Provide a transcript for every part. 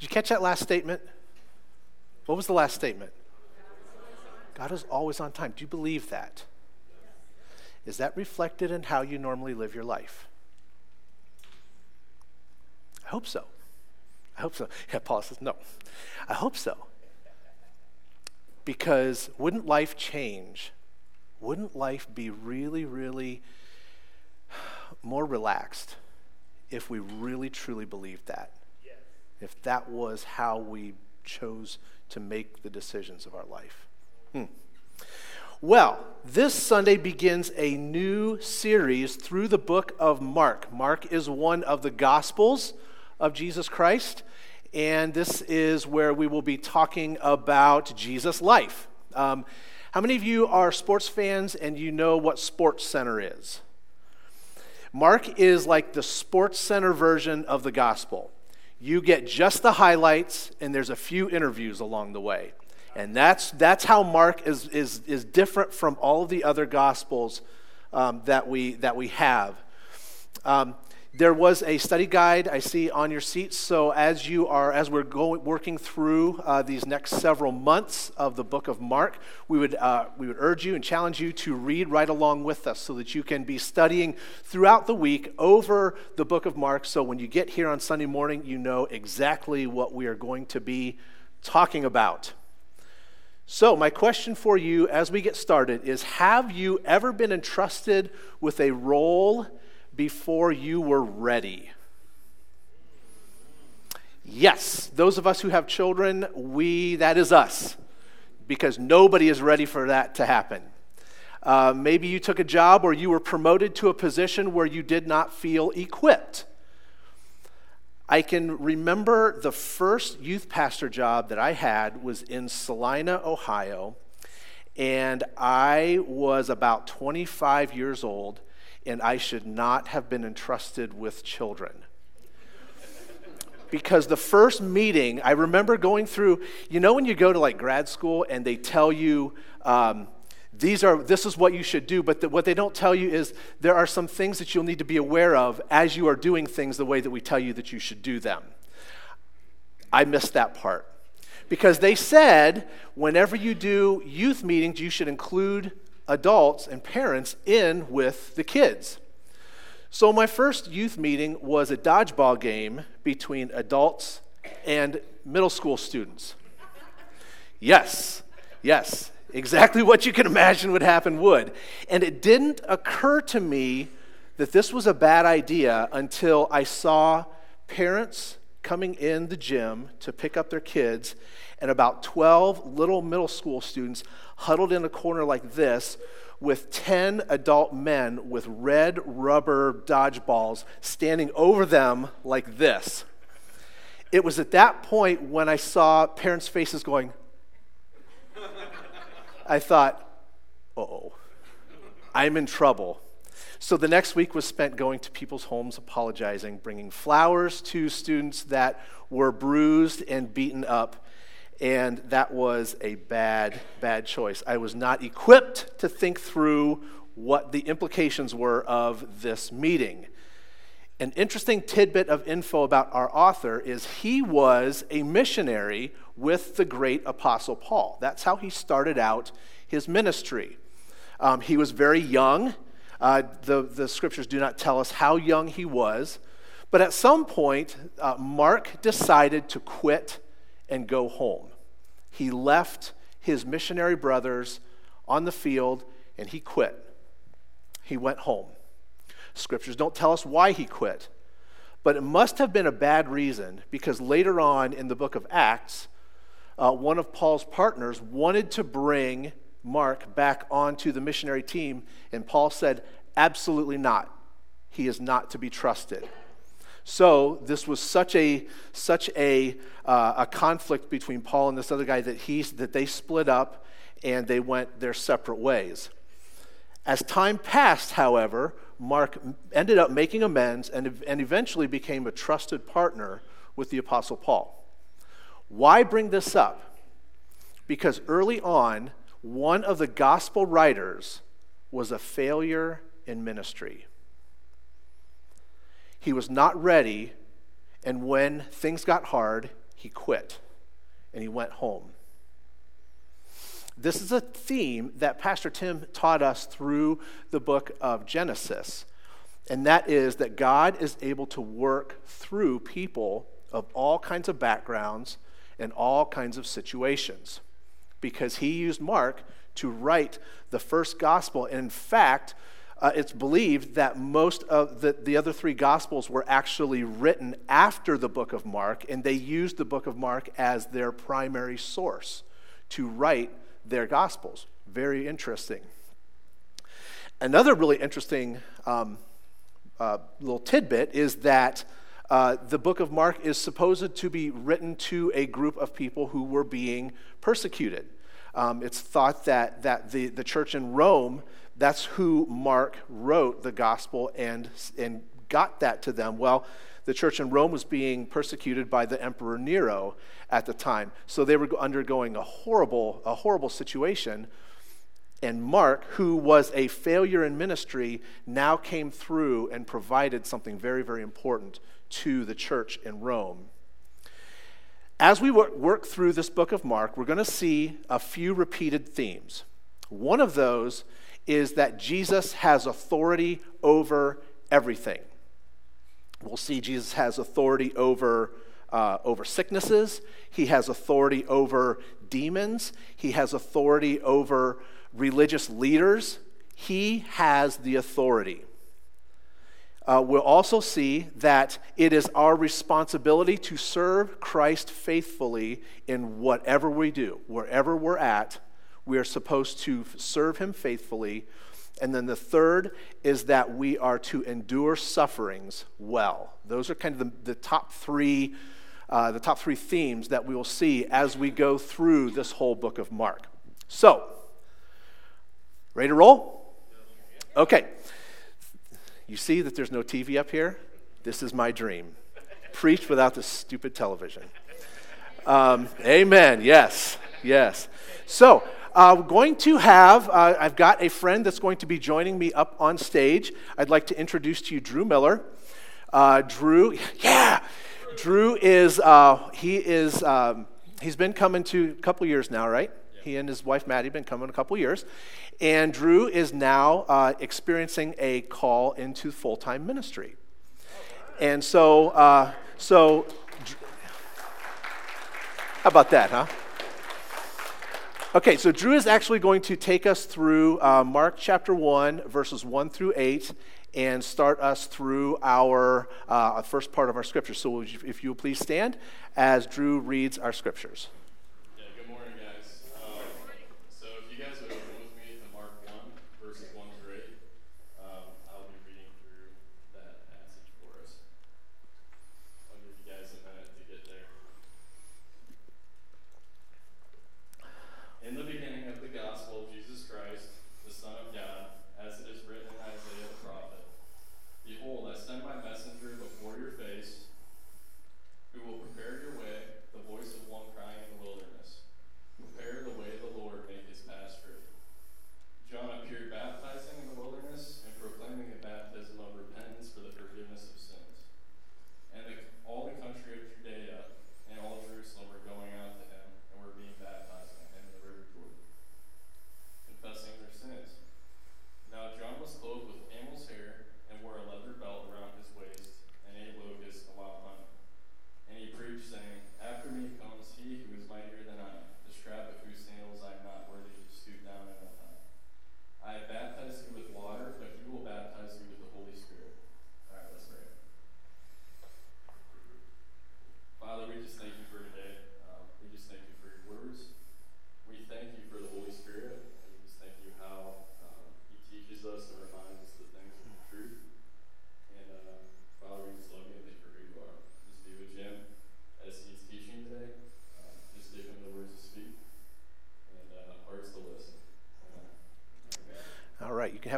Did you catch that last statement? What was the last statement? God is always on time. Do you believe that? Is that reflected in how you normally live your life? I hope so. I hope so. Yeah, Paul says, no. I hope so. Because wouldn't life change? Wouldn't life be really, really more relaxed if we really, truly believed that? If that was how we chose to make the decisions of our life. Hmm. Well, this Sunday begins a new series through the book of Mark. Mark is one of the Gospels of Jesus Christ, and this is where we will be talking about Jesus' life. Um, how many of you are sports fans and you know what Sports Center is? Mark is like the Sports Center version of the Gospel. You get just the highlights, and there's a few interviews along the way. And that's, that's how Mark is, is, is different from all of the other Gospels um, that, we, that we have. Um, there was a study guide I see on your seats. So as you are, as we're going working through uh, these next several months of the book of Mark, we would uh, we would urge you and challenge you to read right along with us, so that you can be studying throughout the week over the book of Mark. So when you get here on Sunday morning, you know exactly what we are going to be talking about. So, my question for you as we get started is Have you ever been entrusted with a role before you were ready? Yes, those of us who have children, we, that is us, because nobody is ready for that to happen. Uh, maybe you took a job or you were promoted to a position where you did not feel equipped. I can remember the first youth pastor job that I had was in Celina, Ohio, and I was about 25 years old and I should not have been entrusted with children. Because the first meeting, I remember going through, you know, when you go to like grad school and they tell you, um, these are this is what you should do but the, what they don't tell you is there are some things that you'll need to be aware of as you are doing things the way that we tell you that you should do them i missed that part because they said whenever you do youth meetings you should include adults and parents in with the kids. So, my first youth meeting was a dodgeball game between adults and middle school students. Yes, yes, exactly what you can imagine would happen would. And it didn't occur to me that this was a bad idea until I saw parents coming in the gym to pick up their kids, and about 12 little middle school students huddled in a corner like this with 10 adult men with red rubber dodgeballs standing over them like this. It was at that point when I saw parents' faces going, I thought, oh, I'm in trouble. So the next week was spent going to people's homes, apologizing, bringing flowers to students that were bruised and beaten up. And that was a bad, bad choice. I was not equipped to think through what the implications were of this meeting. An interesting tidbit of info about our author is he was a missionary with the great apostle Paul. That's how he started out his ministry. Um, he was very young. Uh, the, the scriptures do not tell us how young he was, but at some point, uh, Mark decided to quit and go home. He left his missionary brothers on the field and he quit. He went home. Scriptures don't tell us why he quit, but it must have been a bad reason because later on in the book of Acts, uh, one of Paul's partners wanted to bring Mark back onto the missionary team, and Paul said, Absolutely not. He is not to be trusted. So this was such a such a uh, a conflict between Paul and this other guy that he that they split up and they went their separate ways. As time passed, however, Mark ended up making amends and, and eventually became a trusted partner with the Apostle Paul. Why bring this up? Because early on, one of the gospel writers was a failure in ministry. He was not ready, and when things got hard, he quit and he went home. This is a theme that Pastor Tim taught us through the book of Genesis, and that is that God is able to work through people of all kinds of backgrounds and all kinds of situations because he used Mark to write the first gospel. And in fact, uh, it's believed that most of the, the other three gospels were actually written after the book of Mark, and they used the book of Mark as their primary source to write their gospels. Very interesting. Another really interesting um, uh, little tidbit is that uh, the book of Mark is supposed to be written to a group of people who were being persecuted. Um, it's thought that, that the, the church in Rome, that's who Mark wrote the gospel and, and got that to them. Well, the church in Rome was being persecuted by the Emperor Nero at the time. So they were undergoing a horrible, a horrible situation. And Mark, who was a failure in ministry, now came through and provided something very, very important to the church in Rome. As we work through this book of Mark, we're going to see a few repeated themes. One of those is that Jesus has authority over everything. We'll see Jesus has authority over, uh, over sicknesses, he has authority over demons, he has authority over religious leaders. He has the authority uh, we'll also see that it is our responsibility to serve Christ faithfully in whatever we do, wherever we're at. We are supposed to serve Him faithfully. And then the third is that we are to endure sufferings well. Those are kind of the, the top three. Uh, the top three themes that we will see as we go through this whole book of Mark. So, ready to roll? Okay. You see that there's no TV up here? This is my dream. Preach without this stupid television. Um, amen. Yes. Yes. So, uh, we're going to have, uh, I've got a friend that's going to be joining me up on stage. I'd like to introduce to you Drew Miller. Uh, Drew, yeah, Drew is, uh, he is, um, he's been coming to a couple years now, right? He and his wife Maddie have been coming a couple years. And Drew is now uh, experiencing a call into full time ministry. And so, uh, so, how about that, huh? Okay, so Drew is actually going to take us through uh, Mark chapter 1, verses 1 through 8, and start us through our uh, first part of our scripture. So, if you will please stand as Drew reads our scriptures.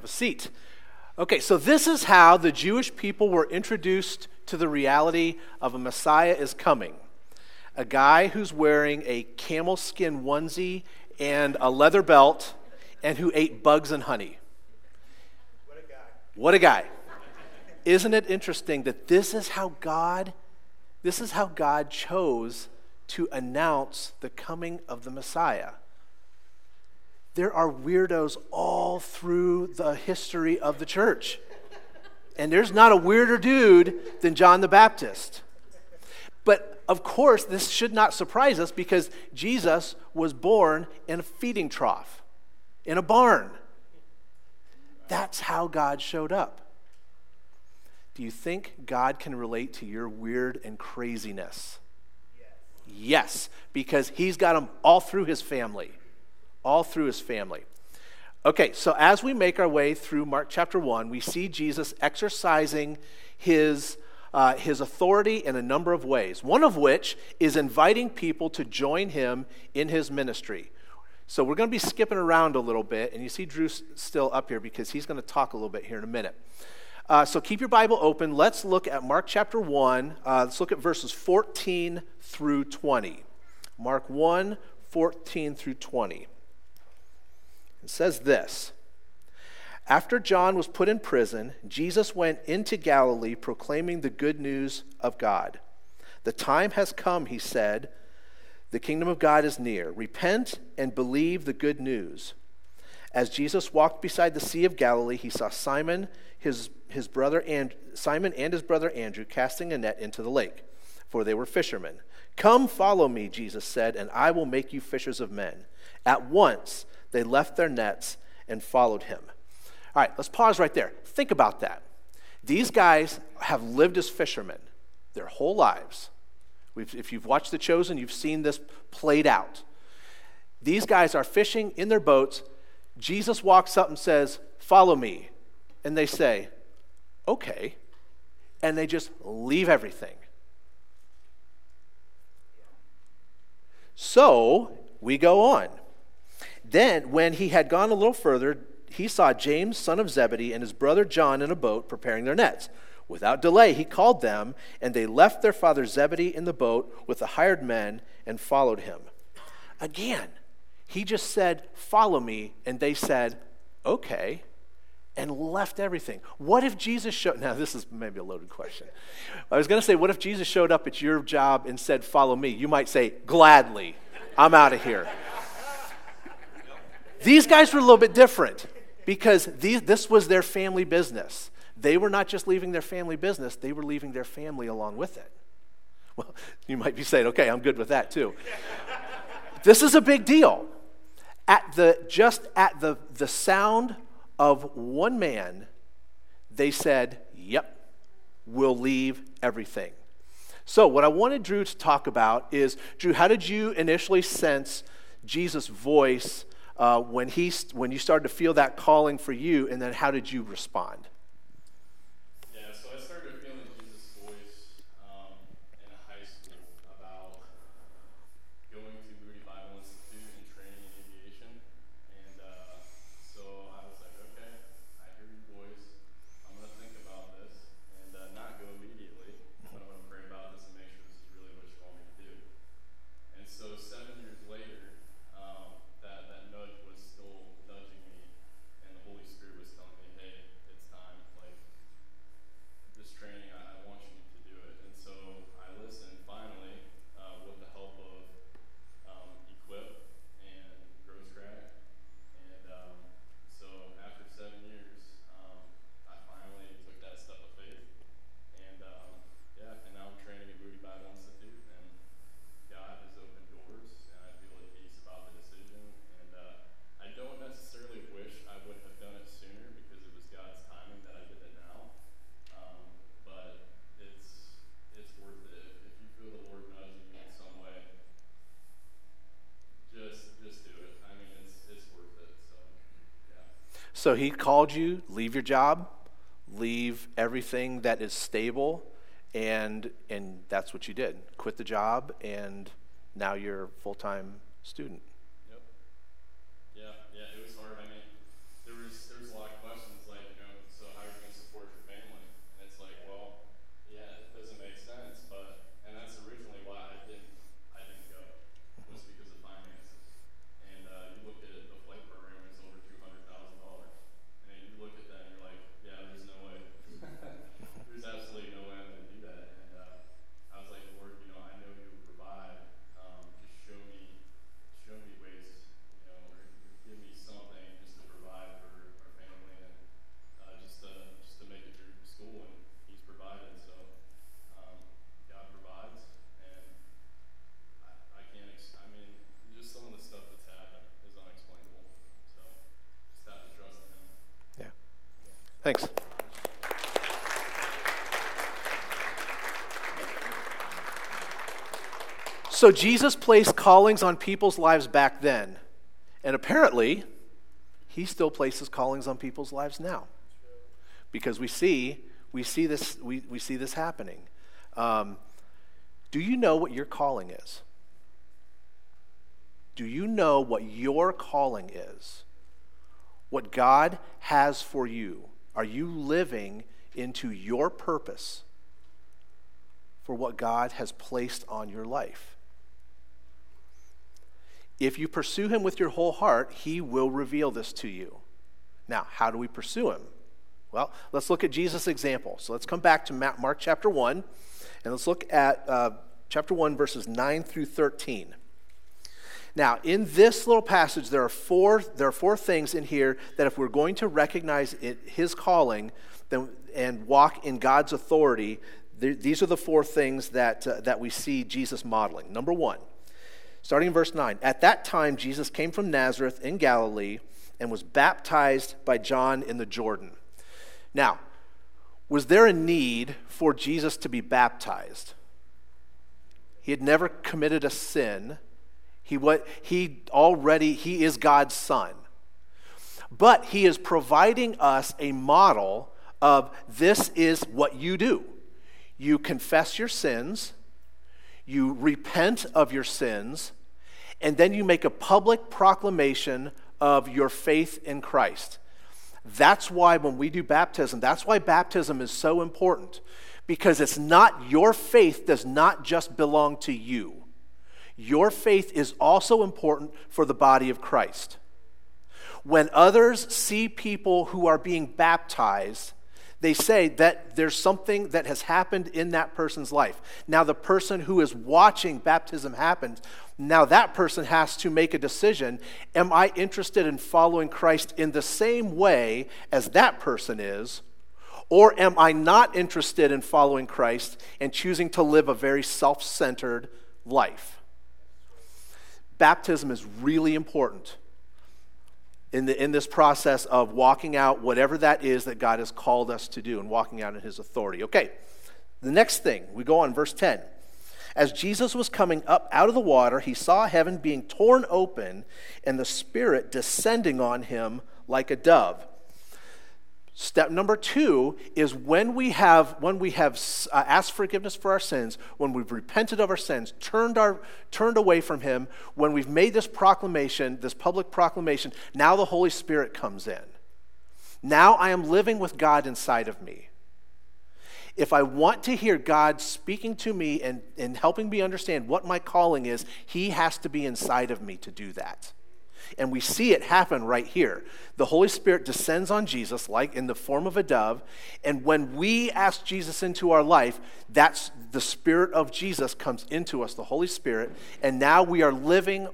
Have a seat. Okay, so this is how the Jewish people were introduced to the reality of a Messiah is coming. A guy who's wearing a camel skin onesie and a leather belt and who ate bugs and honey. What a guy. What a guy. Isn't it interesting that this is how God this is how God chose to announce the coming of the Messiah. There are weirdos all through the history of the church. And there's not a weirder dude than John the Baptist. But of course, this should not surprise us because Jesus was born in a feeding trough, in a barn. That's how God showed up. Do you think God can relate to your weird and craziness? Yes, because he's got them all through his family. All through his family. Okay, so as we make our way through Mark chapter 1, we see Jesus exercising his, uh, his authority in a number of ways, one of which is inviting people to join him in his ministry. So we're going to be skipping around a little bit, and you see Drew still up here because he's going to talk a little bit here in a minute. Uh, so keep your Bible open. Let's look at Mark chapter 1. Uh, let's look at verses 14 through 20. Mark 1, 14 through 20. It says this After John was put in prison, Jesus went into Galilee proclaiming the good news of God. The time has come, he said. The kingdom of God is near. Repent and believe the good news. As Jesus walked beside the Sea of Galilee, he saw Simon, his, his brother and Simon and his brother Andrew casting a net into the lake, for they were fishermen. Come follow me, Jesus said, and I will make you fishers of men. At once they left their nets and followed him. All right, let's pause right there. Think about that. These guys have lived as fishermen their whole lives. We've, if you've watched The Chosen, you've seen this played out. These guys are fishing in their boats. Jesus walks up and says, Follow me. And they say, Okay. And they just leave everything. So we go on. Then, when he had gone a little further, he saw James, son of Zebedee, and his brother John in a boat preparing their nets. Without delay, he called them, and they left their father Zebedee in the boat with the hired men and followed him. Again, he just said, Follow me, and they said, Okay, and left everything. What if Jesus showed now this is maybe a loaded question. I was going to say what if Jesus showed up at your job and said, "Follow me?" You might say, "Gladly. I'm out of here." These guys were a little bit different because these, this was their family business. They were not just leaving their family business, they were leaving their family along with it. Well, you might be saying, okay, I'm good with that too. this is a big deal. At the, just at the, the sound of one man, they said, yep, we'll leave everything. So, what I wanted Drew to talk about is Drew, how did you initially sense Jesus' voice uh, when, he, when you started to feel that calling for you, and then how did you respond? So he called you, leave your job, leave everything that is stable, and, and that's what you did. Quit the job, and now you're a full time student. So Jesus placed callings on people's lives back then. And apparently, he still places callings on people's lives now. Because we see, we see this, we, we see this happening. Um, do you know what your calling is? Do you know what your calling is? What God has for you? Are you living into your purpose for what God has placed on your life? If you pursue Him with your whole heart, He will reveal this to you. Now, how do we pursue Him? Well, let's look at Jesus' example. So let's come back to Mark chapter 1, and let's look at uh, chapter 1, verses 9 through 13. Now, in this little passage, there are four, there are four things in here that if we're going to recognize it, his calling then, and walk in God's authority, these are the four things that, uh, that we see Jesus modeling. Number one, starting in verse 9, at that time Jesus came from Nazareth in Galilee and was baptized by John in the Jordan. Now, was there a need for Jesus to be baptized? He had never committed a sin. He, what, he already, he is God's son. But he is providing us a model of this is what you do. You confess your sins, you repent of your sins, and then you make a public proclamation of your faith in Christ. That's why when we do baptism, that's why baptism is so important because it's not your faith does not just belong to you. Your faith is also important for the body of Christ. When others see people who are being baptized, they say that there's something that has happened in that person's life. Now, the person who is watching baptism happen, now that person has to make a decision Am I interested in following Christ in the same way as that person is? Or am I not interested in following Christ and choosing to live a very self centered life? Baptism is really important in, the, in this process of walking out whatever that is that God has called us to do and walking out in His authority. Okay, the next thing, we go on, verse 10. As Jesus was coming up out of the water, he saw heaven being torn open and the Spirit descending on him like a dove. Step number two is when we have, when we have uh, asked forgiveness for our sins, when we've repented of our sins, turned, our, turned away from Him, when we've made this proclamation, this public proclamation, now the Holy Spirit comes in. Now I am living with God inside of me. If I want to hear God speaking to me and, and helping me understand what my calling is, He has to be inside of me to do that. And we see it happen right here. The Holy Spirit descends on Jesus, like in the form of a dove. And when we ask Jesus into our life, that's the Spirit of Jesus comes into us, the Holy Spirit. And now we are living,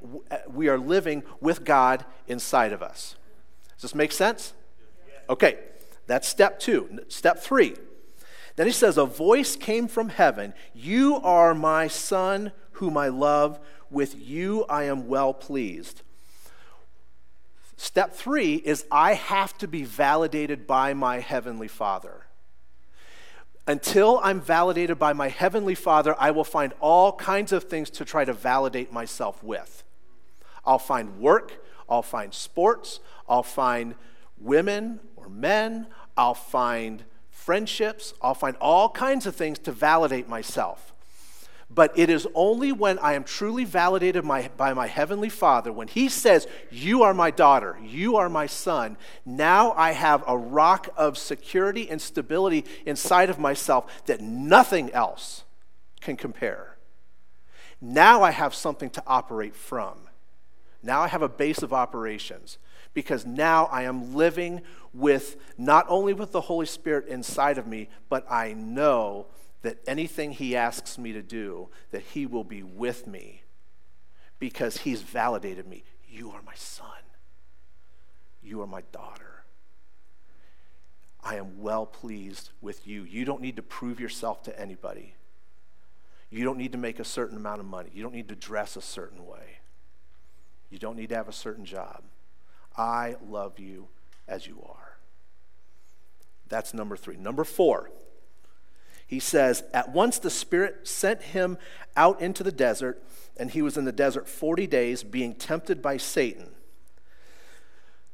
we are living with God inside of us. Does this make sense? Okay, that's step two. Step three. Then he says, A voice came from heaven You are my son, whom I love. With you I am well pleased. Step three is I have to be validated by my Heavenly Father. Until I'm validated by my Heavenly Father, I will find all kinds of things to try to validate myself with. I'll find work, I'll find sports, I'll find women or men, I'll find friendships, I'll find all kinds of things to validate myself. But it is only when I am truly validated my, by my Heavenly Father, when He says, You are my daughter, you are my son, now I have a rock of security and stability inside of myself that nothing else can compare. Now I have something to operate from. Now I have a base of operations because now I am living with not only with the Holy Spirit inside of me, but I know that anything he asks me to do, that he will be with me because he's validated me. You are my son. You are my daughter. I am well pleased with you. You don't need to prove yourself to anybody. You don't need to make a certain amount of money. You don't need to dress a certain way. You don't need to have a certain job. I love you as you are. That's number three. Number four, he says, At once the Spirit sent him out into the desert, and he was in the desert 40 days being tempted by Satan.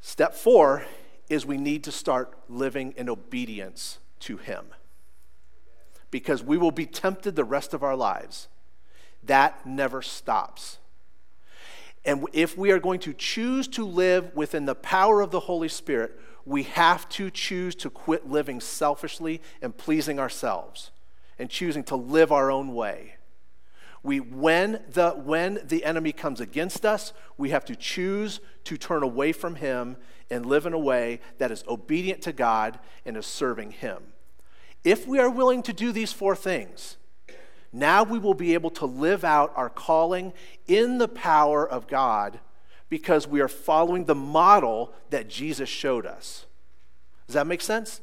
Step four is we need to start living in obedience to him because we will be tempted the rest of our lives. That never stops. And if we are going to choose to live within the power of the Holy Spirit, we have to choose to quit living selfishly and pleasing ourselves and choosing to live our own way. We, when, the, when the enemy comes against us, we have to choose to turn away from him and live in a way that is obedient to God and is serving him. If we are willing to do these four things, now we will be able to live out our calling in the power of God because we are following the model that Jesus showed us. Does that make sense?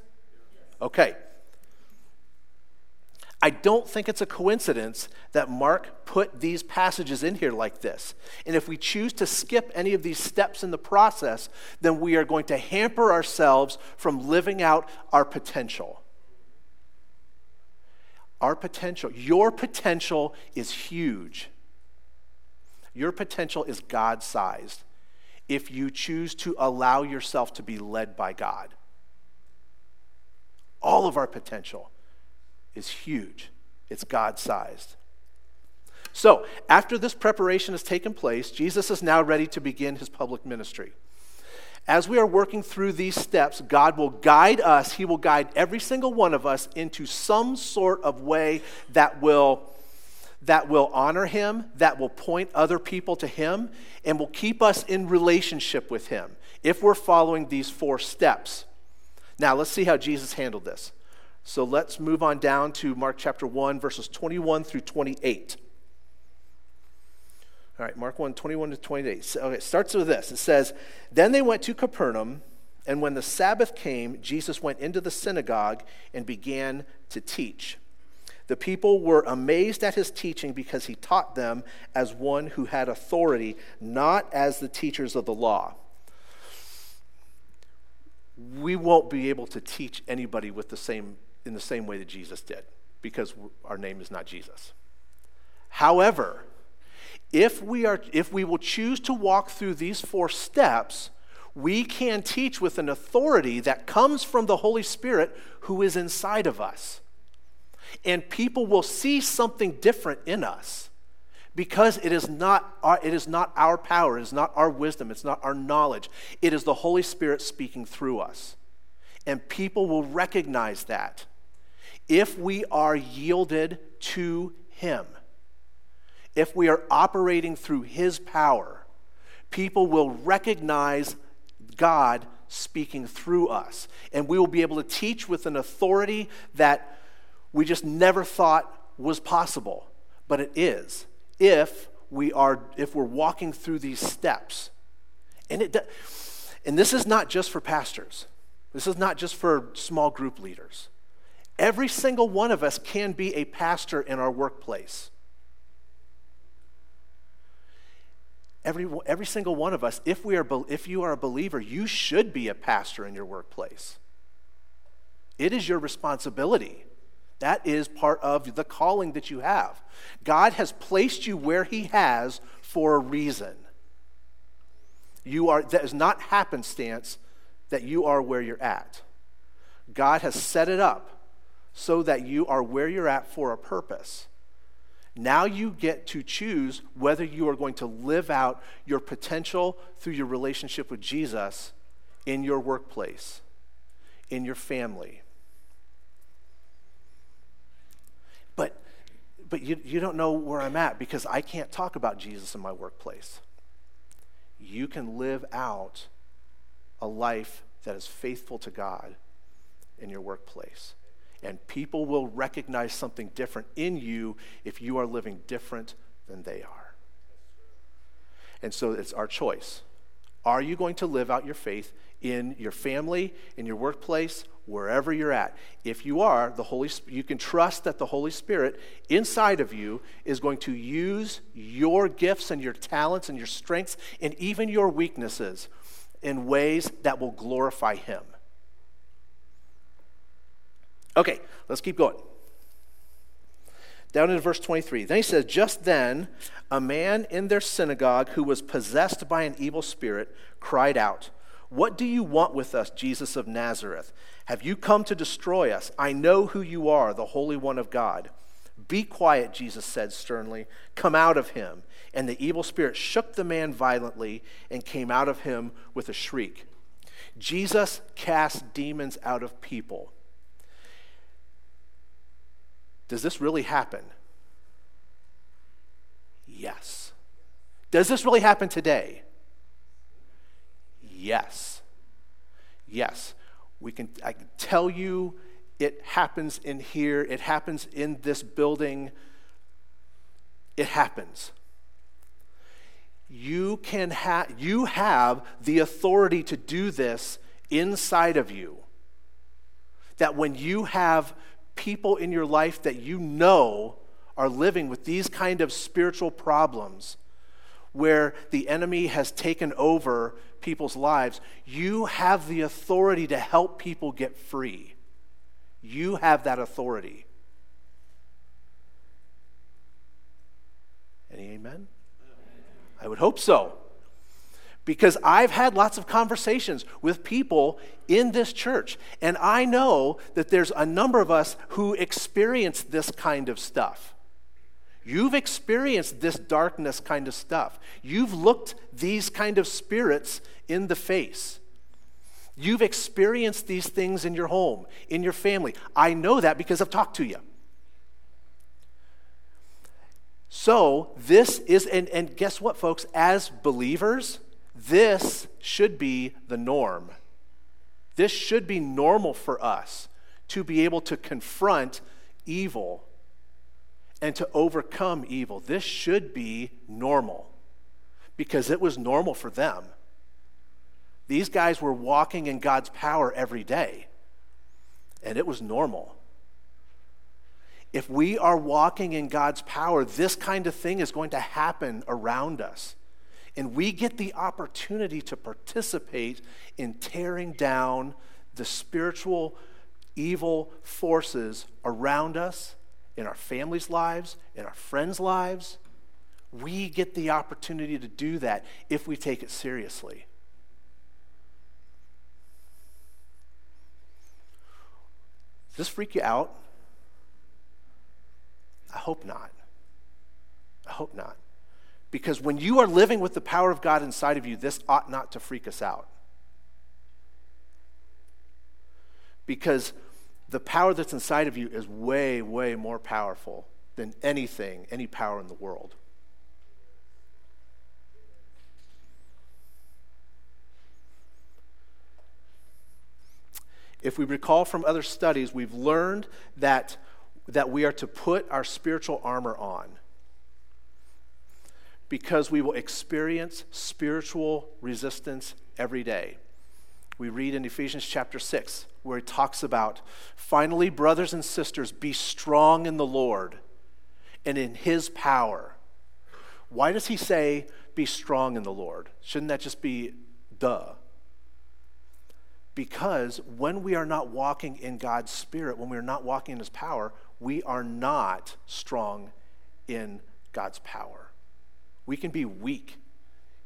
Okay. I don't think it's a coincidence that Mark put these passages in here like this. And if we choose to skip any of these steps in the process, then we are going to hamper ourselves from living out our potential. Our potential, your potential is huge. Your potential is God sized if you choose to allow yourself to be led by God. All of our potential is huge, it's God sized. So, after this preparation has taken place, Jesus is now ready to begin his public ministry. As we are working through these steps, God will guide us. He will guide every single one of us into some sort of way that will, that will honor Him, that will point other people to Him, and will keep us in relationship with Him if we're following these four steps. Now, let's see how Jesus handled this. So let's move on down to Mark chapter 1, verses 21 through 28. All right, Mark 1, 21 to 28. So, okay, it starts with this. It says, Then they went to Capernaum, and when the Sabbath came, Jesus went into the synagogue and began to teach. The people were amazed at his teaching because he taught them as one who had authority, not as the teachers of the law. We won't be able to teach anybody with the same, in the same way that Jesus did because our name is not Jesus. However, if we, are, if we will choose to walk through these four steps, we can teach with an authority that comes from the Holy Spirit who is inside of us. And people will see something different in us because it is not our, it is not our power, it is not our wisdom, it's not our knowledge. It is the Holy Spirit speaking through us. And people will recognize that if we are yielded to Him if we are operating through His power, people will recognize God speaking through us. And we will be able to teach with an authority that we just never thought was possible. But it is if we are if we're walking through these steps. And it and this is not just for pastors. This is not just for small group leaders. Every single one of us can be a pastor in our workplace. Every, every single one of us, if, we are, if you are a believer, you should be a pastor in your workplace. It is your responsibility. That is part of the calling that you have. God has placed you where He has for a reason. You are, that is not happenstance that you are where you're at. God has set it up so that you are where you're at for a purpose. Now you get to choose whether you are going to live out your potential through your relationship with Jesus in your workplace, in your family. But, but you, you don't know where I'm at because I can't talk about Jesus in my workplace. You can live out a life that is faithful to God in your workplace and people will recognize something different in you if you are living different than they are. And so it's our choice. Are you going to live out your faith in your family, in your workplace, wherever you're at? If you are, the Holy you can trust that the Holy Spirit inside of you is going to use your gifts and your talents and your strengths and even your weaknesses in ways that will glorify him. Okay, let's keep going. Down in verse 23. Then he says, Just then, a man in their synagogue who was possessed by an evil spirit cried out, What do you want with us, Jesus of Nazareth? Have you come to destroy us? I know who you are, the Holy One of God. Be quiet, Jesus said sternly. Come out of him. And the evil spirit shook the man violently and came out of him with a shriek. Jesus cast demons out of people. Does this really happen? Yes. Does this really happen today? Yes. Yes. We can, I can tell you it happens in here, it happens in this building. It happens. You can have you have the authority to do this inside of you. That when you have people in your life that you know are living with these kind of spiritual problems where the enemy has taken over people's lives, you have the authority to help people get free. You have that authority. Any amen? I would hope so because I've had lots of conversations with people in this church, and I know that there's a number of us who experience this kind of stuff. You've experienced this darkness kind of stuff. You've looked these kind of spirits in the face. You've experienced these things in your home, in your family. I know that because I've talked to you. So, this is, and, and guess what, folks? As believers, this should be the norm. This should be normal for us to be able to confront evil and to overcome evil. This should be normal because it was normal for them. These guys were walking in God's power every day, and it was normal. If we are walking in God's power, this kind of thing is going to happen around us. And we get the opportunity to participate in tearing down the spiritual evil forces around us, in our families' lives, in our friends' lives. We get the opportunity to do that if we take it seriously. Does this freak you out? I hope not. I hope not. Because when you are living with the power of God inside of you, this ought not to freak us out. Because the power that's inside of you is way, way more powerful than anything, any power in the world. If we recall from other studies, we've learned that, that we are to put our spiritual armor on because we will experience spiritual resistance every day. We read in Ephesians chapter 6, where he talks about, finally, brothers and sisters, be strong in the Lord and in his power. Why does he say, be strong in the Lord? Shouldn't that just be duh? Because when we are not walking in God's Spirit, when we are not walking in His power, we are not strong in God's power. We can be weak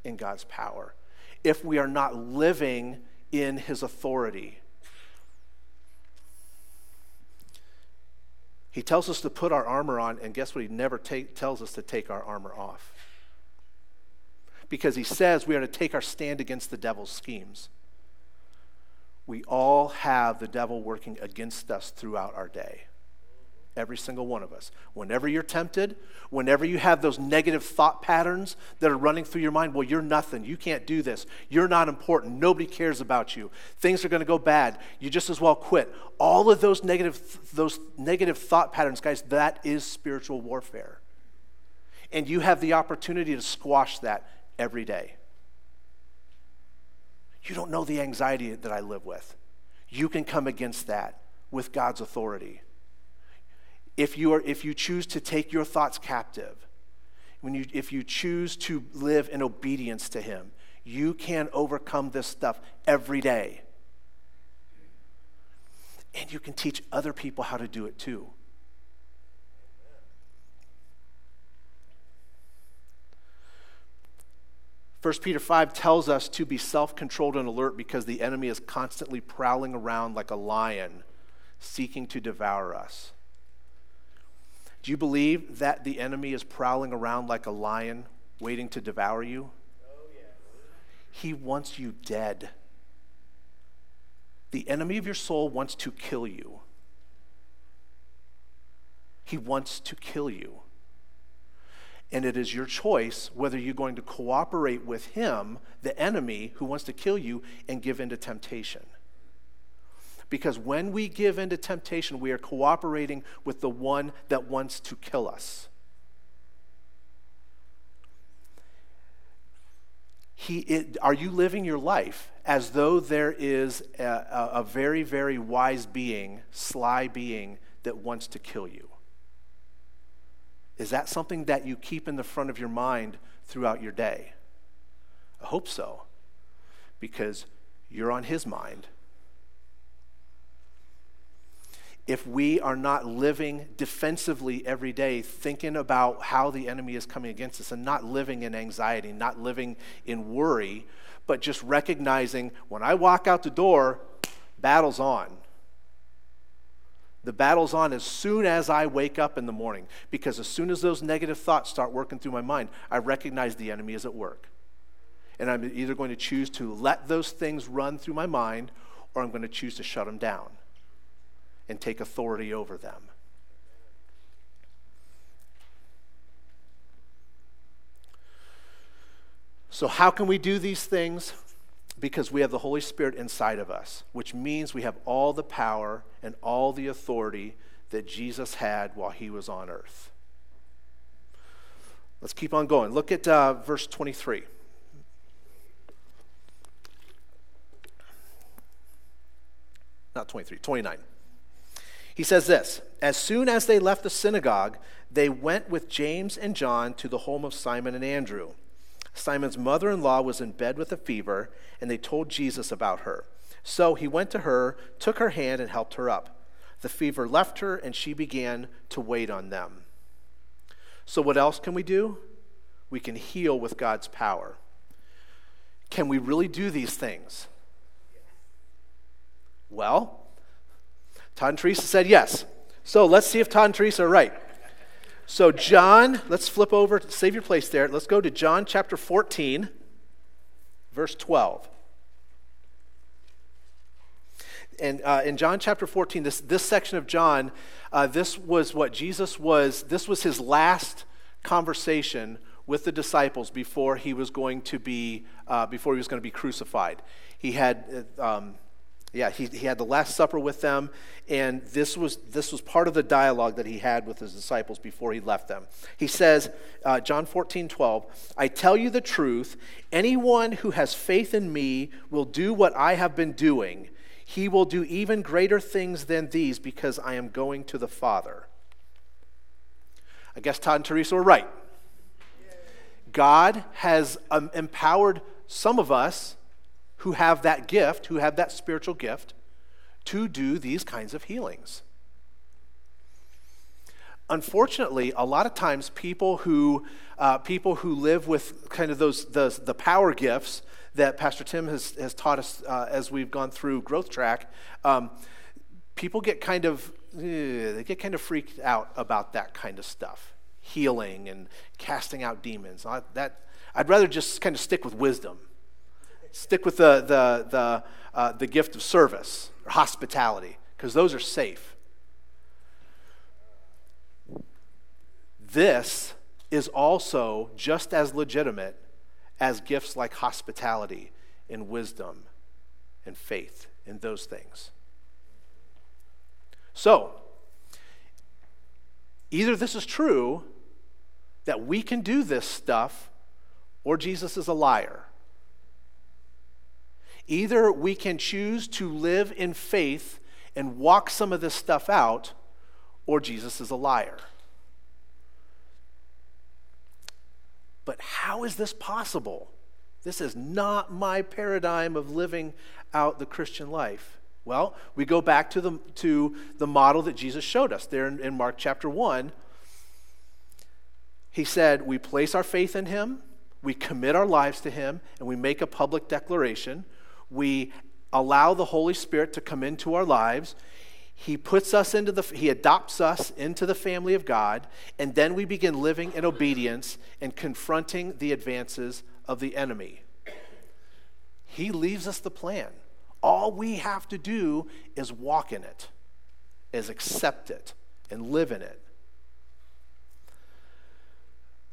in God's power if we are not living in His authority. He tells us to put our armor on, and guess what? He never take, tells us to take our armor off. Because he says we are to take our stand against the devil's schemes. We all have the devil working against us throughout our day. Every single one of us. Whenever you're tempted, whenever you have those negative thought patterns that are running through your mind, well, you're nothing. You can't do this. You're not important. Nobody cares about you. Things are going to go bad. You just as well quit. All of those negative, those negative thought patterns, guys, that is spiritual warfare. And you have the opportunity to squash that every day. You don't know the anxiety that I live with. You can come against that with God's authority if you, are, if you choose to take your thoughts captive, when you, if you choose to live in obedience to Him, you can overcome this stuff every day. and you can teach other people how to do it too. 1 Peter 5 tells us to be self controlled and alert because the enemy is constantly prowling around like a lion, seeking to devour us. Do you believe that the enemy is prowling around like a lion, waiting to devour you? Oh. He wants you dead. The enemy of your soul wants to kill you. He wants to kill you. And it is your choice whether you're going to cooperate with him, the enemy who wants to kill you, and give in to temptation. Because when we give in to temptation, we are cooperating with the one that wants to kill us. He, it, are you living your life as though there is a, a, a very, very wise being, sly being, that wants to kill you? Is that something that you keep in the front of your mind throughout your day? I hope so, because you're on his mind. If we are not living defensively every day, thinking about how the enemy is coming against us, and not living in anxiety, not living in worry, but just recognizing when I walk out the door, battle's on. The battle's on as soon as I wake up in the morning because as soon as those negative thoughts start working through my mind, I recognize the enemy is at work. And I'm either going to choose to let those things run through my mind or I'm going to choose to shut them down and take authority over them. So, how can we do these things? because we have the Holy Spirit inside of us, which means we have all the power and all the authority that Jesus had while he was on earth. Let's keep on going. Look at uh, verse 23. Not 23, 29. He says this As soon as they left the synagogue, they went with James and John to the home of Simon and Andrew. Simon's mother in law was in bed with a fever, and they told Jesus about her. So he went to her, took her hand, and helped her up. The fever left her, and she began to wait on them. So, what else can we do? We can heal with God's power. Can we really do these things? Well, Todd and Teresa said yes. So let's see if Todd and Teresa are right. So, John, let's flip over, save your place there. Let's go to John chapter 14, verse 12. And uh, in John chapter 14, this, this section of John, uh, this was what Jesus was, this was his last conversation with the disciples before he was going to be, uh, before he was going to be crucified. He had, uh, um, yeah, he, he had the Last Supper with them, and this was, this was part of the dialogue that he had with his disciples before he left them. He says, uh, John 14, 12, I tell you the truth, anyone who has faith in me will do what I have been doing. He will do even greater things than these because I am going to the Father. I guess Todd and Teresa were right. God has um, empowered some of us who have that gift, who have that spiritual gift, to do these kinds of healings. Unfortunately, a lot of times people who, uh, people who live with kind of those, those, the power gifts that Pastor Tim has, has taught us uh, as we've gone through Growth Track, um, people get kind of, eh, they get kind of freaked out about that kind of stuff healing and casting out demons. I, that, I'd rather just kind of stick with wisdom stick with the, the, the, uh, the gift of service or hospitality, because those are safe. This is also just as legitimate as gifts like hospitality and wisdom and faith in those things. So, either this is true that we can do this stuff, or Jesus is a liar. Either we can choose to live in faith and walk some of this stuff out, or Jesus is a liar. But how is this possible? This is not my paradigm of living out the Christian life. Well, we go back to the, to the model that Jesus showed us there in, in Mark chapter 1. He said, We place our faith in him, we commit our lives to him, and we make a public declaration. We allow the Holy Spirit to come into our lives. He puts us into the, he adopts us into the family of God, and then we begin living in obedience and confronting the advances of the enemy. He leaves us the plan. All we have to do is walk in it, is accept it, and live in it.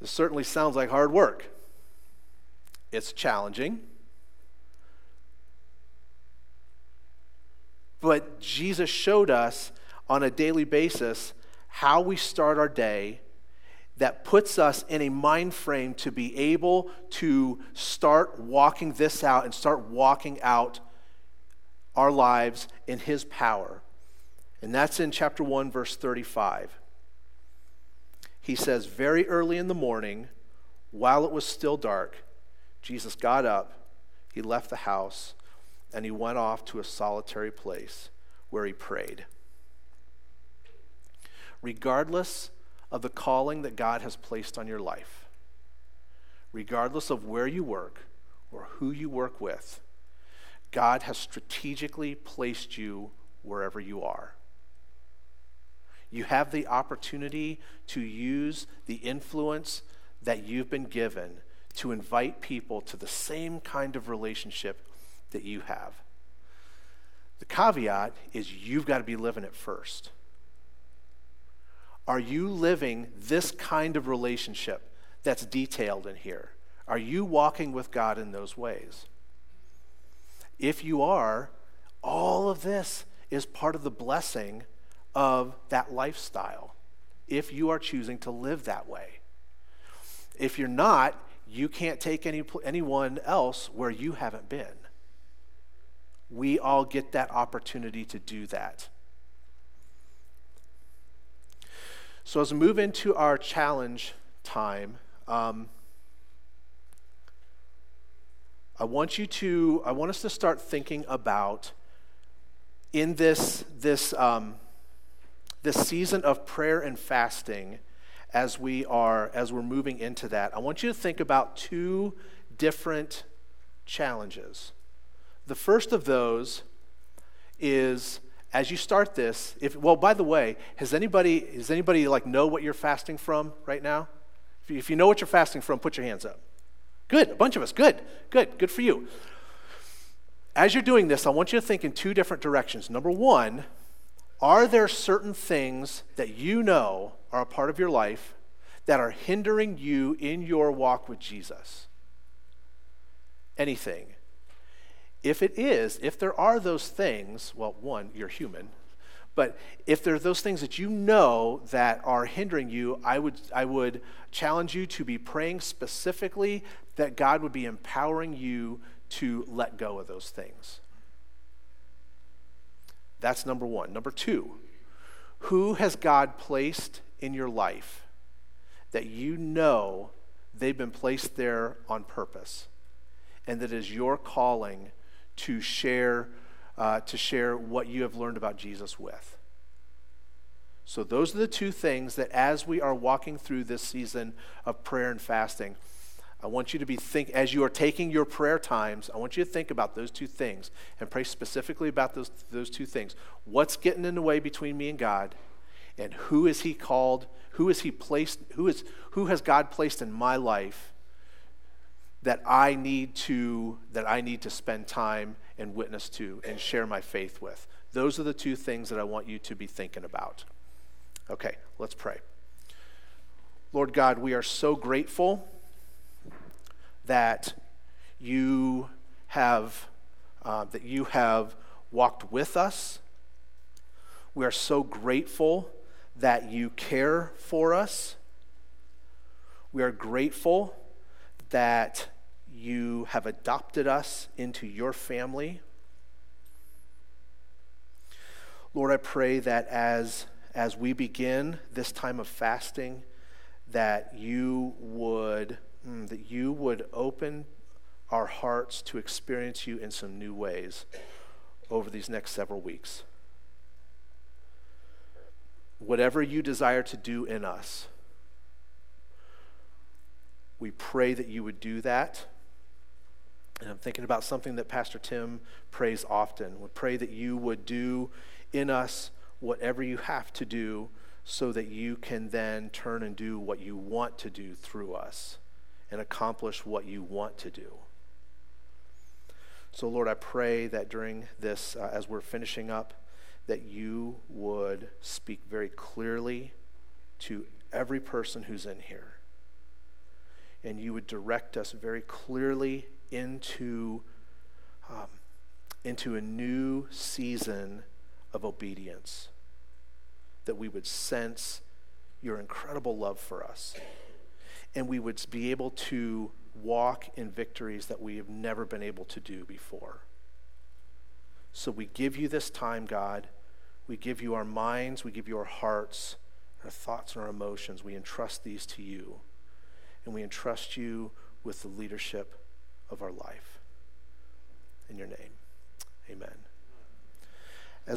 This certainly sounds like hard work. It's challenging. But Jesus showed us on a daily basis how we start our day that puts us in a mind frame to be able to start walking this out and start walking out our lives in His power. And that's in chapter 1, verse 35. He says, Very early in the morning, while it was still dark, Jesus got up, he left the house, and he went off to a solitary place where he prayed. Regardless of the calling that God has placed on your life, regardless of where you work or who you work with, God has strategically placed you wherever you are. You have the opportunity to use the influence that you've been given to invite people to the same kind of relationship that you have. The caveat is you've got to be living it first. Are you living this kind of relationship that's detailed in here? Are you walking with God in those ways? If you are, all of this is part of the blessing of that lifestyle if you are choosing to live that way. If you're not, you can't take any, anyone else where you haven't been. We all get that opportunity to do that. So, as we move into our challenge time, um, I want you to, I want us to start thinking about in this, this, um, this season of prayer and fasting as we are, as we're moving into that. I want you to think about two different challenges. The first of those is as you start this, if well, by the way, has anybody does anybody like know what you're fasting from right now? If you, if you know what you're fasting from, put your hands up. Good, a bunch of us. Good, good, good for you. As you're doing this, I want you to think in two different directions. Number one, are there certain things that you know are a part of your life that are hindering you in your walk with Jesus? Anything. If it is, if there are those things, well, one, you're human, but if there are those things that you know that are hindering you, I would, I would challenge you to be praying specifically that God would be empowering you to let go of those things. That's number one. Number two, who has God placed in your life that you know they've been placed there on purpose and that is your calling to share, uh, to share what you have learned about Jesus with? So, those are the two things that as we are walking through this season of prayer and fasting, I want you to be think as you are taking your prayer times, I want you to think about those two things and pray specifically about those, those two things. What's getting in the way between me and God? And who is he called? Who is he placed? Who is who has God placed in my life that I need to that I need to spend time and witness to and share my faith with? Those are the two things that I want you to be thinking about. Okay, let's pray. Lord God, we are so grateful that you have, uh, that you have walked with us. We are so grateful that you care for us. We are grateful that you have adopted us into your family. Lord, I pray that as, as we begin this time of fasting, that you would mm, that you would open our hearts to experience you in some new ways over these next several weeks. Whatever you desire to do in us, we pray that you would do that. And I'm thinking about something that Pastor Tim prays often. We pray that you would do in us whatever you have to do so that you can then turn and do what you want to do through us and accomplish what you want to do. So, Lord, I pray that during this, uh, as we're finishing up, that you would speak very clearly to every person who's in here. And you would direct us very clearly into, um, into a new season of obedience. That we would sense your incredible love for us. And we would be able to walk in victories that we have never been able to do before. So we give you this time, God. We give you our minds, we give you our hearts, our thoughts, and our emotions. We entrust these to you. And we entrust you with the leadership of our life. In your name, amen.